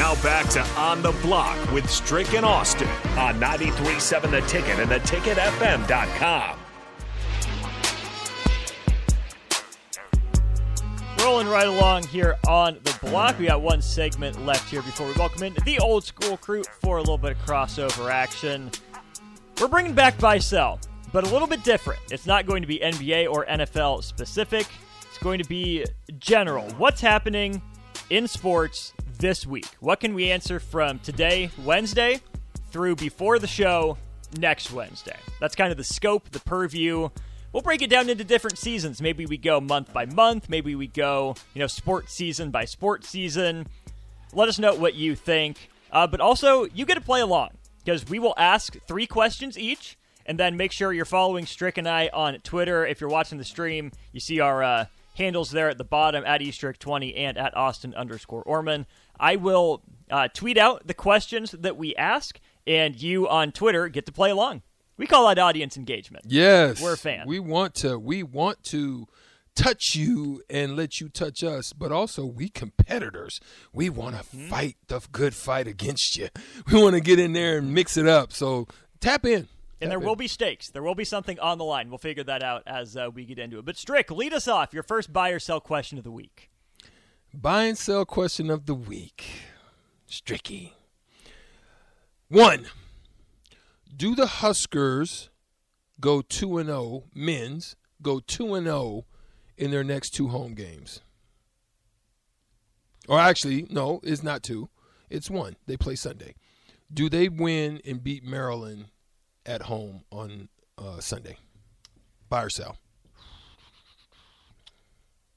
Now back to On the Block with Strick and Austin on 93.7 The Ticket and theticketfm.com. Rolling right along here on the block. We got one segment left here before we welcome in the old school crew for a little bit of crossover action. We're bringing back buy sell, but a little bit different. It's not going to be NBA or NFL specific. It's going to be general. What's happening in sports this week? What can we answer from today, Wednesday, through before the show next Wednesday? That's kind of the scope, the purview. We'll break it down into different seasons. Maybe we go month by month. Maybe we go, you know, sports season by sports season. Let us know what you think. Uh, but also, you get to play along because we will ask three questions each, and then make sure you're following Strick and I on Twitter. If you're watching the stream, you see our uh, handles there at the bottom at estrick20 and at Austin underscore Orman. I will uh, tweet out the questions that we ask, and you on Twitter get to play along. We call that audience engagement. Yes, We're a fan. We want to. We want to touch you and let you touch us, but also we competitors. We want to Mm-hmm. fight the good fight against you. We want to get in there and mix it up. So tap in. And there will be stakes. There will be something on the line. We'll figure that out as uh, we get into it. But Strick, lead us off. Your first buy or sell question of the week. Buy and sell question of the week. Stricky. One. Do the Huskers go 2 and 0, men's go 2 and 0 in their next two home games? Or actually, no, it's not two. It's one. They play Sunday. Do they win and beat Maryland at home on uh, Sunday? Buy or sell?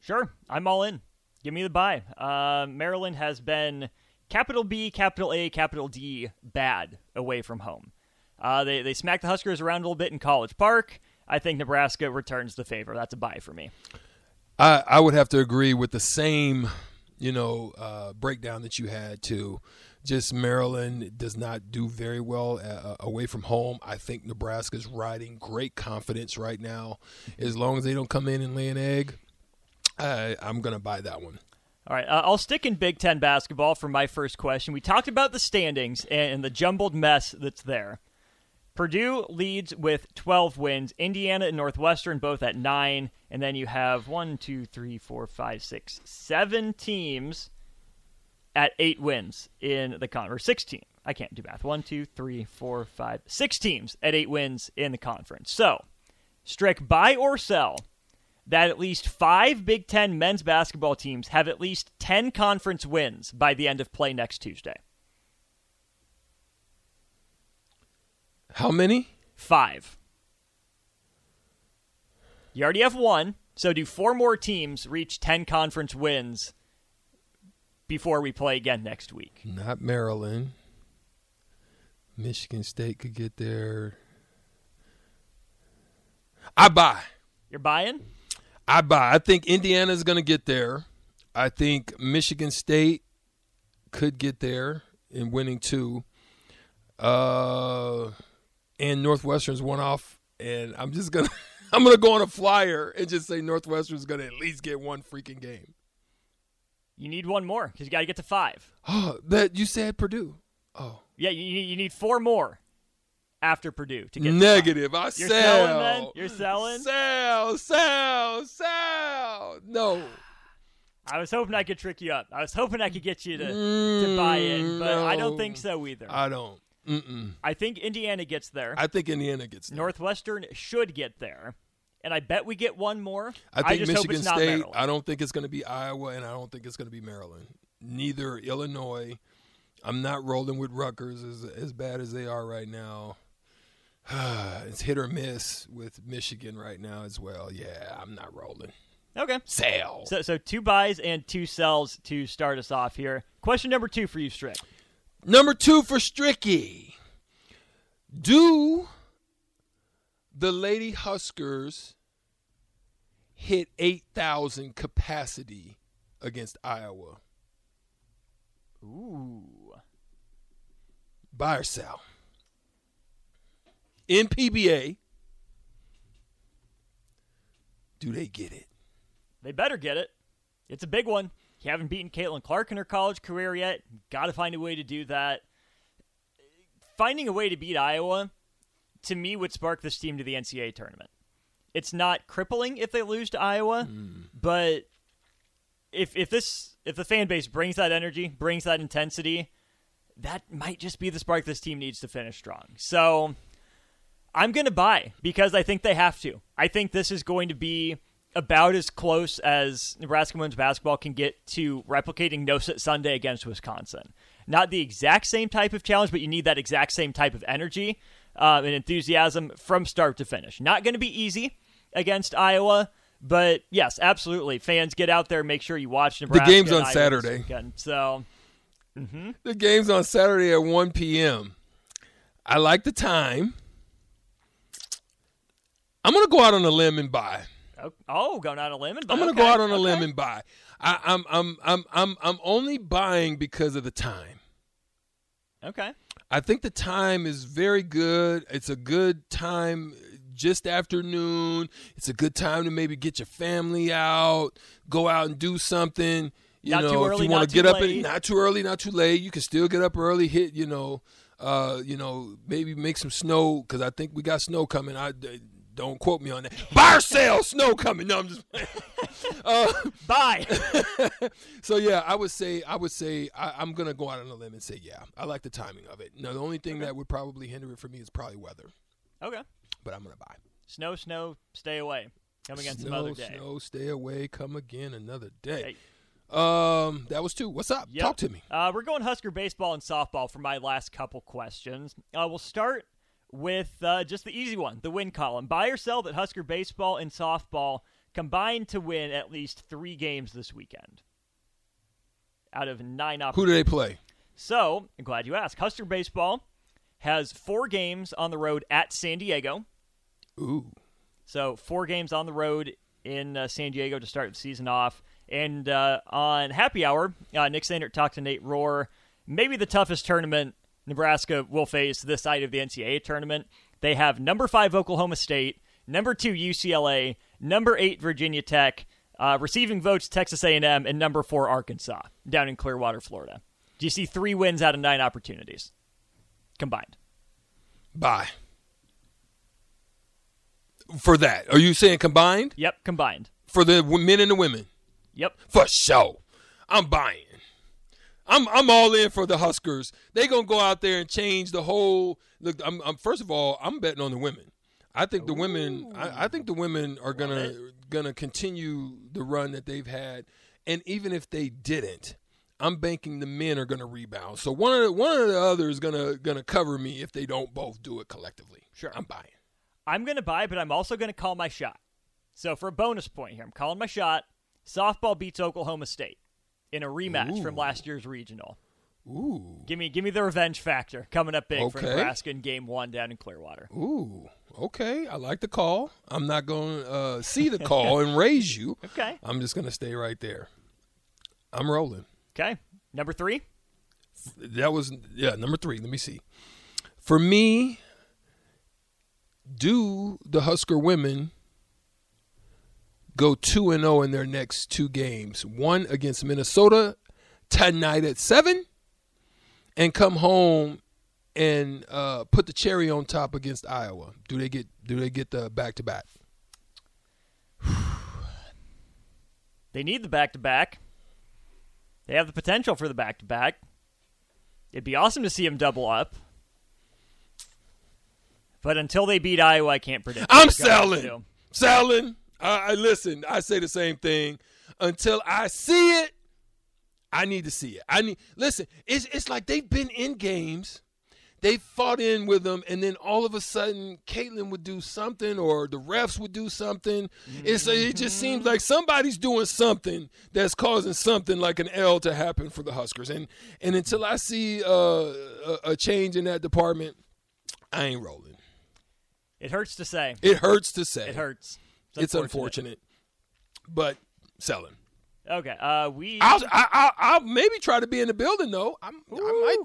Sure, I'm all in. Give me the buy. Uh, Maryland has been capital B, capital A, capital D bad away from home. Uh, they they smacked the Huskers around a little bit in College Park. I think Nebraska returns the favor. That's a buy for me. I, I would have to agree with the same, you know, uh, breakdown that you had too. Just Maryland does not do very well uh, away from home. I think Nebraska's riding great confidence right now. As long as they don't come in and lay an egg, I, I'm going to buy that one. All right, uh, I'll stick in Big Ten basketball for my first question. We talked about the standings and, the jumbled mess that's there. Purdue leads with 12 wins. Indiana and Northwestern both at nine, and then you have one, two, three, four, five, six, seven teams at eight wins in the con or sixteen. I can't do math. One, two, three, four, five, six teams at eight wins in the conference. So, Strick, buy or sell that at least five Big Ten men's basketball teams have at least 10 conference wins by the end of play next Tuesday. How many? Five. You already have one, so do four more teams reach 10 conference wins before we play again next week? Not Maryland. Michigan State could get there. I buy. You're buying? I buy. I think Indiana's going to get there. I think Michigan State could get there in winning two. Uh, and Northwestern's one off. And I'm just gonna I'm gonna go on a flyer and just say Northwestern's gonna at least get one freaking game. You need one more because you got to get to five. Oh, that you said Purdue. Oh, Yeah, you, you need four more after Purdue to get negative. I You're sell. selling then? You're selling? Sell, sell, sell. No. I was hoping I could trick you up. I was hoping I could get you to, to mm, buy in, but I don't think so either. I don't. Mm-mm. I think Indiana gets there. I think Indiana gets there. Northwestern should get there, and I bet we get one more. I think hope Michigan State. I don't think it's going to be Iowa, and I don't think it's going to be Maryland. Neither Illinois. I'm not rolling with Rutgers as as bad as they are right now. it's hit or miss with Michigan right now as well. Yeah, I'm not rolling. Okay. Sale. So, so two buys and two sells to start us off here. Question number two for you, Strick. Number two for Stricky. Do the Lady Huskers hit 8,000 capacity against Iowa? Ooh. Buy or sell? In PBA, do they get it? They better get it. It's a big one. You haven't beaten Caitlin Clark in her college career yet. Got to find a way to do that. Finding a way to beat Iowa, to me, would spark this team to the NCAA tournament. It's not crippling if they lose to Iowa, hmm. but if if this if the fan base brings that energy, brings that intensity, that might just be the spark this team needs to finish strong. So I'm going to buy because I think they have to. I think this is going to be about as close as Nebraska women's basketball can get to replicating No Sit Sunday against Wisconsin. Not the exact same type of challenge, but you need that exact same type of energy uh, and enthusiasm from start to finish. Not going to be easy against Iowa, but yes, absolutely. Fans, get out there, make sure you watch Nebraska. game's on Saturday. weekend. So The game's on Saturday at 1 p.m. I like the time. I'm going to go out on a limb and buy. oh, oh going out on a limb. And buy. I'm going to go out on a limb and buy. I, I'm, I'm, I'm, I'm, I'm only buying because of the time. Okay. I think the time is very good. It's a good time just after noon. It's a good time to maybe get your family out, go out and do something. You Not know, too if you want to get up, and, not too early, not too late. You can still get up early. Hit, you know, uh, you know, maybe make some snow because I think we got snow coming. I don't quote me on that. Bar sale, snow coming. No, I'm just. uh, Bye. so yeah, I would say I would say I, I'm gonna go out on a limb and say yeah, I like the timing of it. Now the only thing that would probably hinder it for me is probably weather, okay. but I'm gonna buy. Snow, snow, stay away. Come again some snow, other day. snow, stay away, come again another day. Hey. Um, that was two. What's up? Yep. Talk to me. Uh, we're going Husker baseball and softball for my last couple questions. Uh, we'll start with uh, just the easy one, the win column. Buy or sell that Husker baseball and softball combined to win at least three games this weekend out of nine Who do they play? So, I'm glad you asked. Husker baseball has four games on the road at San Diego. Ooh, So four games on the road in uh, San Diego to start the season off. And uh, on Happy Hour, uh, Nick Sandert talked to Nate Rohr. Maybe the toughest tournament Nebraska will face this side of the NCAA tournament. They have number five Oklahoma State, number two UCLA, number eight Virginia Tech, uh, receiving votes Texas A&M, and number four Arkansas down in Clearwater, Florida. Do you see three wins out of nine opportunities combined? bye. For that, are you saying combined Yep, combined. for the men and the women? Yep. For sure. I'm buying. I'm I'm all in for the Huskers. They gonna go out there and change the whole. Look, I'm, I'm first of all, I'm betting on the women. I think the women. I, I think the women are gonna gonna continue the run that they've had, and even if they didn't, I'm banking the men are gonna rebound. So one of the, one of the others gonna gonna cover me if they don't both do it collectively. Sure. I'm buying. I'm going to buy, but I'm also going to call my shot. So for a bonus point here, I'm calling my shot. Softball beats Oklahoma State in a rematch from last year's regional. Ooh, Give me, give me the revenge factor coming up big for Nebraska in Game One down in Clearwater. ooh. Okay, I like the call. I'm not gonna uh, see the call and raise you. Okay, I'm just gonna stay right there. I'm rolling. okay. Number three. That was yeah, number three. Let me see. For me, do the Husker women go two and zero in their next two games? One against Minnesota tonight at seven, and come home and uh, put the cherry on top against Iowa. Do they get do they get the back to back? They need the back to back. They have the potential for the back to back. It'd be awesome to see them double up. But until they beat Iowa, I can't predict. I'm what they're going to selling. Selling. I, I listen. I say the same thing. Until I see it, I need to see it. I need listen. It's it's like they've been in games, they fought in with them, and then all of a sudden, Caitlin would do something, or the refs would do something. It's it just seems like somebody's doing something that's causing something like an L to happen for the Huskers. And and until I see uh, a, a change in that department, I ain't rolling. It hurts to say. It hurts to say. It hurts. It's unfortunate, but selling. Okay. Uh, we. I'll, I, I'll, I'll maybe try to be in the building though. I'm, I might,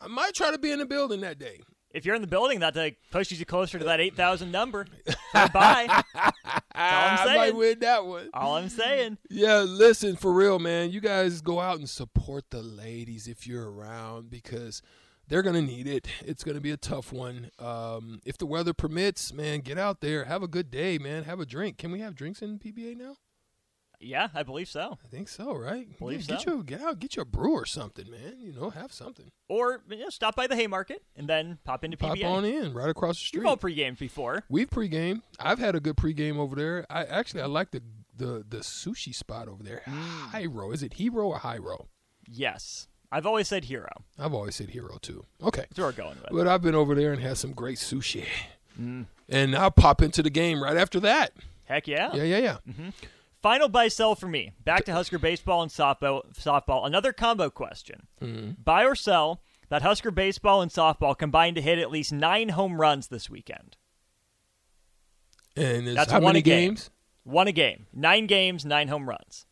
I might try to be in the building that day. if you're in the building, that like, pushes you closer to that 8,000 number. So bye. All I'm I might win that one. All I'm saying. Yeah, listen, for real, man. You guys go out and support the ladies if you're around because they're going to need it. It's going to be a tough one. Um, if the weather permits, man, get out there. Have a good day, man. Have a drink. Can we have drinks in PBA now? Yeah, I believe so. I think so, right? Believe yeah, get so. Your, get out, get your brew or something, man. You know, have something. Or you know, stop by the Haymarket and then pop into Pop PBA. on in right across the street. You've all pre-gamed before. We've pregame. I've had a good pregame over there. I actually I like the the the sushi spot over there. Mm. Hiro. Is it Hero or Hiro? Yes. I've always said hero. I've always said Hero too. Okay. That's where we're going with. It. But I've been over there and had some great sushi. Mm. And I'll pop into the game right after that. Heck yeah. Yeah, yeah, yeah. Mm-hmm. Final buy sell for me. Back to Husker baseball and softball. Softball. Another combo question. Mm-hmm. Buy or sell that Husker baseball and softball combined to hit at least nine home runs this weekend. And That's how one many a game. games? One a game. Nine games, nine home runs.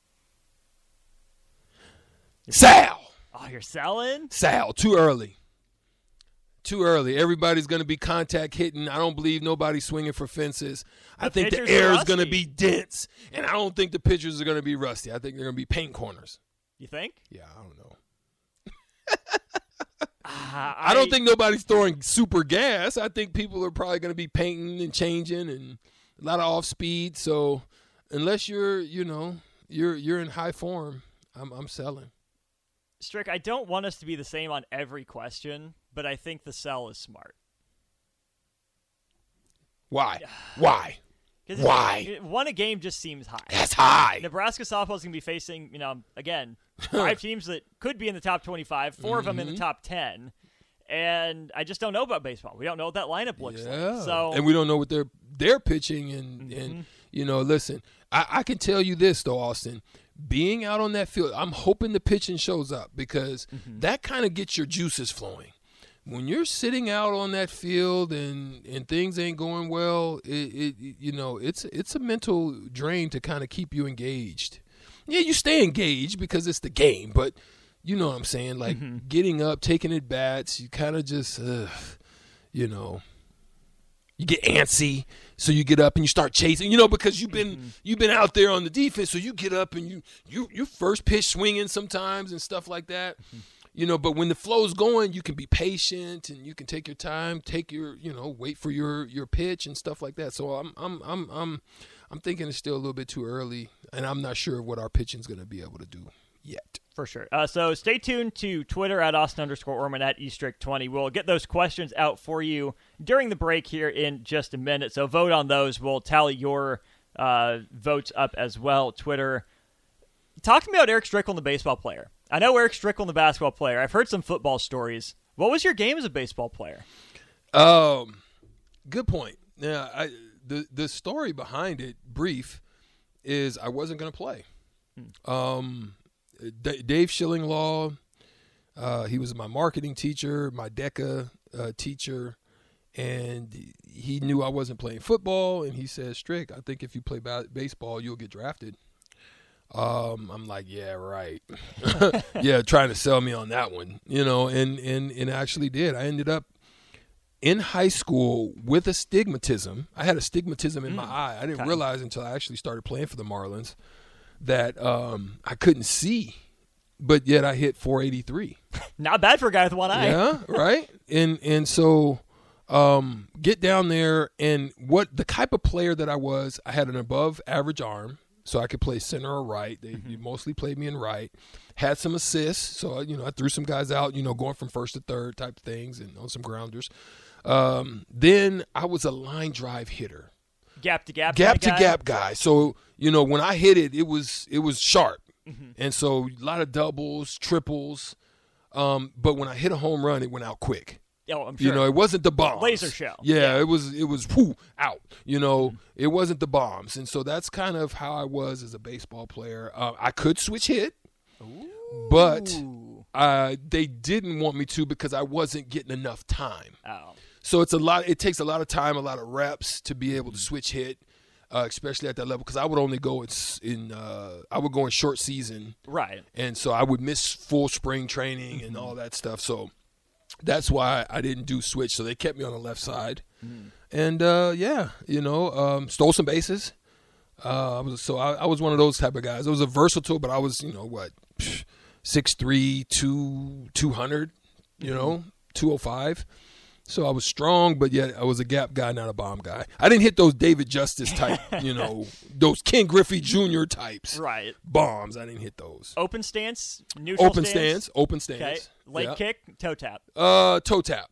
Sal. Oh, you're selling? Sal. Too early. Too early. Everybody's going to be contact hitting. I don't believe nobody's swinging for fences. I think the air is going to be dense, and I don't think the pitchers are going to be rusty. I think they're going to be paint corners. You think? Yeah, I don't know. Uh, I don't think nobody's throwing super gas. I think people are probably going to be painting and changing and a lot of off speed. So unless you're, you know, you're you're in high form, I'm I'm selling. Strick, I don't want us to be the same on every question, but I think the sell is smart. Why? Why? Why? One a game just seems high. That's high. Nebraska softball is going to be facing, you know, again, five teams that could be in the top 25, 4 of them Mm-hmm. in the top 10. And I just don't know about baseball. We don't know what that lineup looks Yeah. like. So, and we don't know what they're they're pitching and and you know, listen, I, I can tell you this though, Austin. Being out on that field, I'm hoping the pitching shows up because that kind of gets your juices flowing. When you're sitting out on that field and and things ain't going well, it, it you know it's it's a mental drain to kind of keep you engaged. Yeah, you stay engaged because it's the game, but you know what I'm saying. Like getting up, taking at bats, you kind of just, uh, you know, you get antsy so you get up and you start chasing you know because you've been mm-hmm. you've been out there on the defense so you get up and you you you first pitch swinging sometimes and stuff like that mm-hmm. you know but when the flow's going you can be patient and you can take your time take your you know wait for your your pitch and stuff like that. So i'm i'm i'm i'm i'm thinking it's still a little bit too early and i'm not sure what our pitching's going to be able to do yet for sure. Uh, so stay tuned to Twitter at Austin underscore Orman at Eastrick20. We'll get those questions out for you during the break here in just a minute. So vote on those. We'll tally your uh, votes up as well. Twitter. Talk to me about Eric Strickland, the baseball player. I know Eric Strickland, the basketball player. I've heard some football stories. What was your game as a baseball player? Um, good point. Yeah, I the the story behind it, brief, is I wasn't going to play. Um, D- Dave Schillinglaw, uh, he was my marketing teacher, my DECA uh, teacher, and he knew I wasn't playing football, and he said, "Strick, I think if you play ba- baseball, you'll get drafted." Um, I'm like, yeah, right. yeah, trying to sell me on that one, you know, and and and actually did. I ended up in high school with astigmatism. I had astigmatism in my eye. I didn't Okay. realize until I actually started playing for the Marlins that um, I couldn't see, but yet I hit 483. Not bad for a guy with one eye. Yeah, right. And and so um, get down there and what the type of player that I was, I had an above average arm, so I could play center or right. They Mm-hmm. mostly played me in right. Had some assists, so you know I threw some guys out, you know, going from first to third type of things, and on some grounders. Um, then I was a line drive hitter Gap to gap. gap to guy. gap guy. So you know when I hit it, it was it was sharp, Mm-hmm. and so a lot of doubles, triples. Um, but when I hit a home run, it went out quick. Oh, I'm sure. You know, it wasn't the bombs. Laser shell. Yeah, Yeah. it was. It was whoo out. You know, Mm-hmm. it wasn't the bombs, and so that's kind of how I was as a baseball player. Uh, I could switch hit, but uh, they didn't want me to because I wasn't getting enough time. Oh. So it's a lot. It takes a lot of time, a lot of reps to be able to switch hit, uh, especially at that level. Because I would only go in, in uh, I would go in short season, Right. and so I would miss full spring training and all that stuff. So that's why I didn't do switch. So they kept me on the left side, and uh, yeah, you know, um, stole some bases. Uh, I was so I, I was one of those type of guys. I was a versatile, but I was you know what six three two two hundred, you know two oh five. So I was strong, but yet I was a gap guy, not a bomb guy. I didn't hit those David Justice type, you know, those Ken Griffey Jr. types Right. bombs. I didn't hit those. Open stance, neutral Open stance, open Okay. stance. Leg Yeah. kick, toe tap. Uh, toe tap,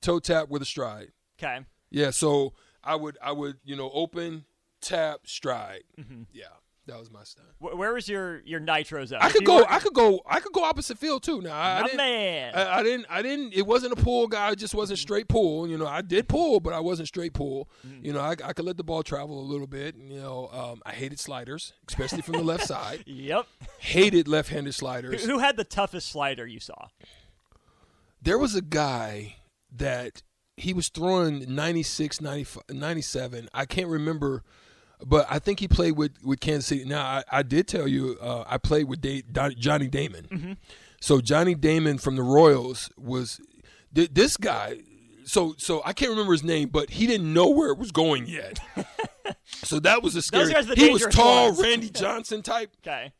toe tap with a stride. Okay. Yeah, so I would I would you know open tap stride. Mm-hmm. Yeah, that was my style. Wh- where was your your nitro zone? I could go I could go I could go opposite field too. Now I, I My didn't man. I, I didn't I didn't it wasn't a pull guy. It just wasn't straight pull. You know I did pull, but I wasn't straight pull. Mm-hmm. You know I, I could let the ball travel a little bit. You know um, I hated sliders, especially from the left side. Yep. Hated left-handed Who, sliders. who had the toughest slider you saw? there was a guy that he was throwing 96 95, 97 i can't remember but i think he played with, with kansas city now i, I did tell you uh, i played with Da- Don- johnny damon so johnny damon from the royals was th- this guy so so i can't remember his name but he didn't know where it was going yet so that was a scary guys are the he was tall ones. randy johnson type Okay.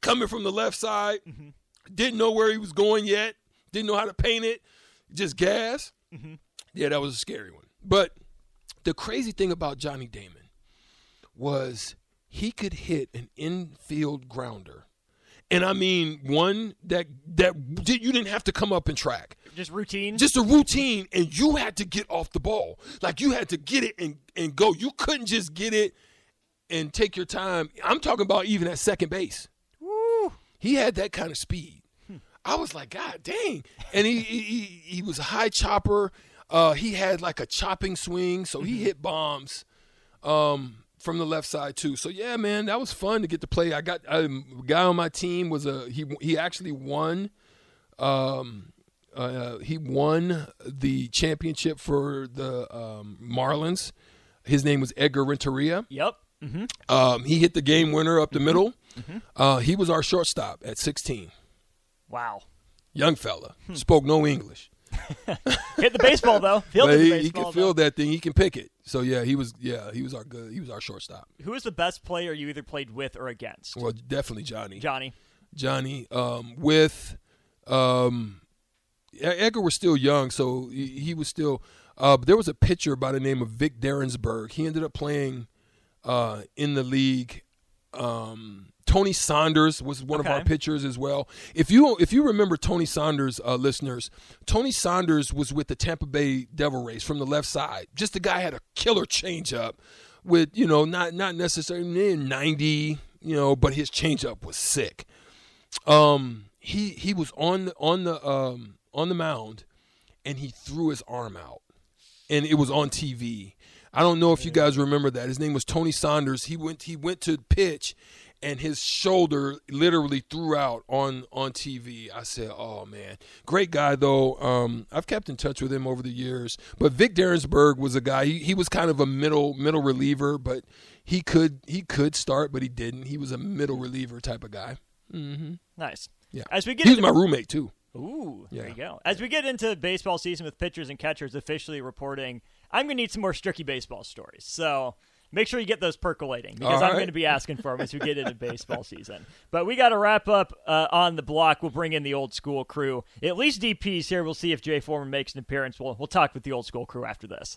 coming from the left side. Mm-hmm. Didn't know where he was going yet. Didn't know how to paint it. Just gas. Mm-hmm. Yeah, that was a scary one. But the crazy thing about Johnny Damon was he could hit an infield grounder. And I mean one that that did, you didn't have to come up and track. Just routine. just a routine and you had to get off the ball. Like you had to get it and, and go. You couldn't just get it and take your time. I'm talking about even at second base. Woo. he had that kind of speed. I was like god dang. And he he, he, he was a high chopper. Uh, he had like a chopping swing so he hit bombs. Um, from the left side too so yeah man that was fun to get to play i got a guy on my team was a he he actually won um, uh, he won the championship for the um, Marlins. His name was Edgar Renteria. Yep. Mm-hmm. Um, he hit the game winner up the middle. Uh, he was our shortstop at 16. Wow. Young fella, spoke no English, Hit the baseball though. the he, baseball. he can though. feel that thing. He can pick it. So yeah, he was yeah he was our good. He was our shortstop. Who was the best player you either played with or against? Well, definitely Johnny. Johnny. Johnny um, with um, Edgar was still young, so he, he was still. Uh, but there was a pitcher by the name of Vic Darensbourg. He ended up playing uh, in the league. Um, Tony Saunders was one of our pitchers as well. If you if you remember Tony Saunders, uh, listeners, Tony Saunders was with the Tampa Bay Devil Rays from the left side. Just the guy had a killer changeup with you know not not necessarily in ninety, you know, but his changeup was sick um he he was on the on the um on the mound and he threw his arm out and it was on TV. I don't know if you guys remember that. His name was Tony Saunders. He went he went to pitch and his shoulder literally threw out on on TV. I said, "Oh man, great guy though." Um, I've kept in touch with him over the years. But Vic Darensbourg was a guy. He, he was kind of a middle middle reliever, but he could he could start, but he didn't. He was a middle reliever type of guy. Nice. Yeah, As we get he was into my roommate too. Ooh, there you go. As we get into baseball season with pitchers and catchers officially reporting, I'm going to need some more Stricky baseball stories. So make sure you get those percolating because All I'm going to be asking for them as we get into baseball season. But we got to wrap up uh, on the block. We'll bring in the old school crew. At least DP's here. We'll see if Jay Foreman makes an appearance. We'll, we'll talk with the old school crew after this.